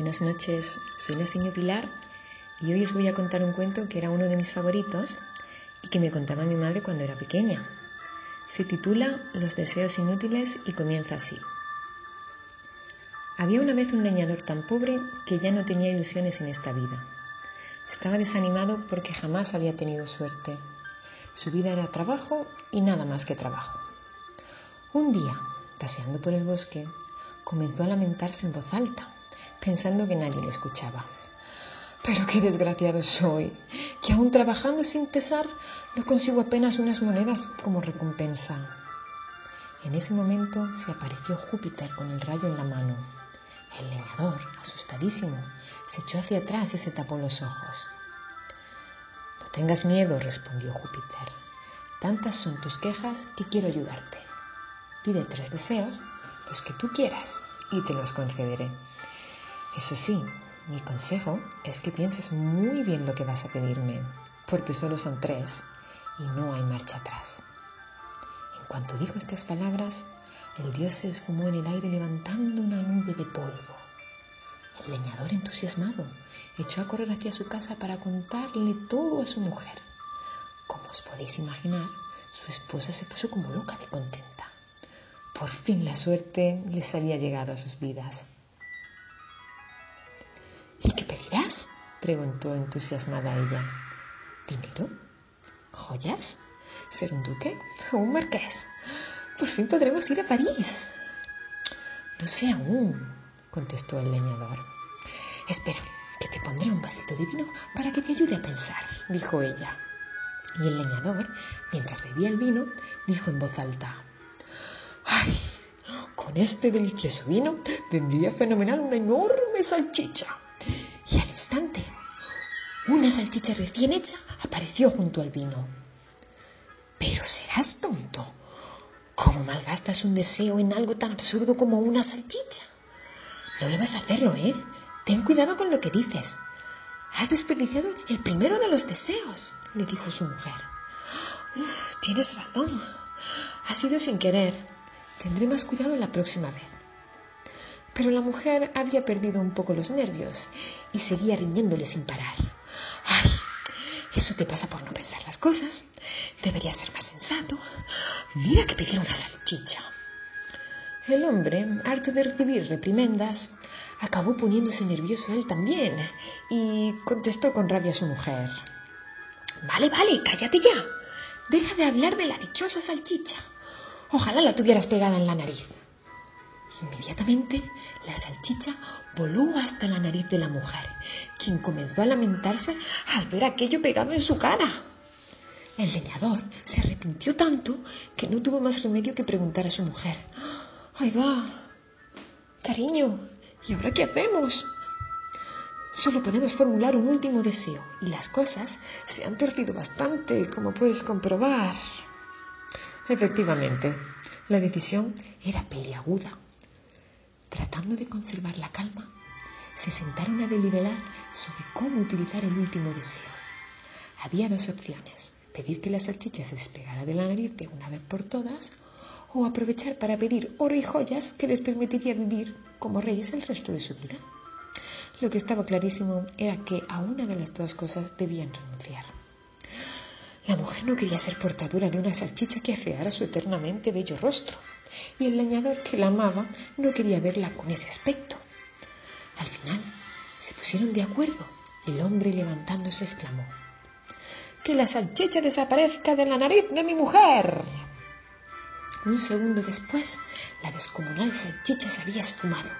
Buenas noches, soy la señora Pilar y hoy os voy a contar un cuento que era uno de mis favoritos y que me contaba mi madre cuando era pequeña. Se titula Los deseos inútiles y comienza así. Había una vez un leñador tan pobre que ya no tenía ilusiones en esta vida. Estaba desanimado porque jamás había tenido suerte. Su vida era trabajo y nada más que trabajo. Un día, paseando por el bosque, comenzó a lamentarse en voz alta, pensando que nadie le escuchaba. Pero qué desgraciado soy, que aún trabajando sin cesar no consigo apenas unas monedas como recompensa. En ese momento se apareció Júpiter con el rayo en la mano. El leñador, asustadísimo, se echó hacia atrás y se tapó los ojos. No tengas miedo, respondió Júpiter. Tantas son tus quejas que quiero ayudarte. Pide tres deseos los que tú quieras y te los concederé. Eso sí, mi consejo es que pienses muy bien lo que vas a pedirme, porque solo son tres y no hay marcha atrás. En cuanto dijo estas palabras, el dios se esfumó en el aire levantando una nube de polvo. El leñador, entusiasmado, echó a correr hacia su casa para contarle todo a su mujer. Como os podéis imaginar, su esposa se puso como loca de contenta. Por fin la suerte les había llegado a sus vidas. ¿Y qué pedirás? preguntó entusiasmada ella. ¿Dinero? ¿Joyas? ¿Ser un duque o un marqués? Por fin podremos ir a París. No sé aún, contestó el leñador. Espera, que te pondré un vasito de vino para que te ayude a pensar, dijo ella. Y el leñador, mientras bebía el vino, dijo en voz alta, ¡Ay! Con este delicioso vino vendría fenomenal una enorme salchicha. Y al instante, una salchicha recién hecha apareció junto al vino. Pero serás tonto. ¿Cómo malgastas un deseo en algo tan absurdo como una salchicha? No debes hacerlo, ¿eh? Ten cuidado con lo que dices. Has desperdiciado el primero de los deseos, le dijo su mujer. Uf, tienes razón. Ha sido sin querer. Tendré más cuidado la próxima vez. Pero la mujer había perdido un poco los nervios y seguía riñéndole sin parar. ¡Ay! Eso te pasa por no pensar las cosas. Debería ser más sensato. Mira que pedir una salchicha. El hombre, harto de recibir reprimendas, acabó poniéndose nervioso él también y contestó con rabia a su mujer. Vale, vale, cállate ya. Deja de hablar de la dichosa salchicha. Ojalá la tuvieras pegada en la nariz. Inmediatamente la salchicha voló hasta la nariz de la mujer, quien comenzó a lamentarse al ver aquello pegado en su cara. El leñador se arrepintió tanto que no tuvo más remedio que preguntar a su mujer, ¡Ay va! Cariño, ¿y ahora qué hacemos? Solo podemos formular un último deseo y las cosas se han torcido bastante, como puedes comprobar. Efectivamente, la decisión era peliaguda. Tratando de conservar la calma, se sentaron a deliberar sobre cómo utilizar el último deseo. Había dos opciones, pedir que la salchicha se despegara de la nariz de una vez por todas o aprovechar para pedir oro y joyas que les permitiría vivir como reyes el resto de su vida. Lo que estaba clarísimo era que a una de las dos cosas debían renunciar. La mujer no quería ser portadora de una salchicha que afeara su eternamente bello rostro, y el leñador que la amaba no quería verla con ese aspecto. Al final se pusieron de acuerdo el hombre levantándose exclamó Que la salchicha desaparezca de la nariz de mi mujer. Un segundo después, la descomunal salchicha se había esfumado.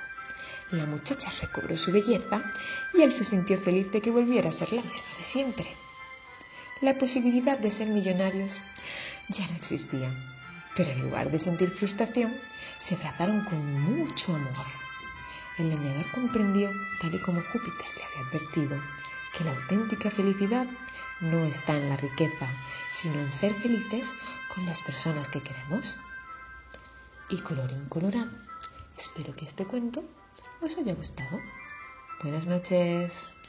La muchacha recobró su belleza y él se sintió feliz de que volviera a ser la misma de siempre la posibilidad de ser millonarios ya no existía. Pero en lugar de sentir frustración, se abrazaron con mucho amor. El leñador comprendió, tal y como Júpiter le había advertido, que la auténtica felicidad no está en la riqueza, sino en ser felices con las personas que queremos. Y colorín colorado, espero que este cuento os haya gustado. Buenas noches.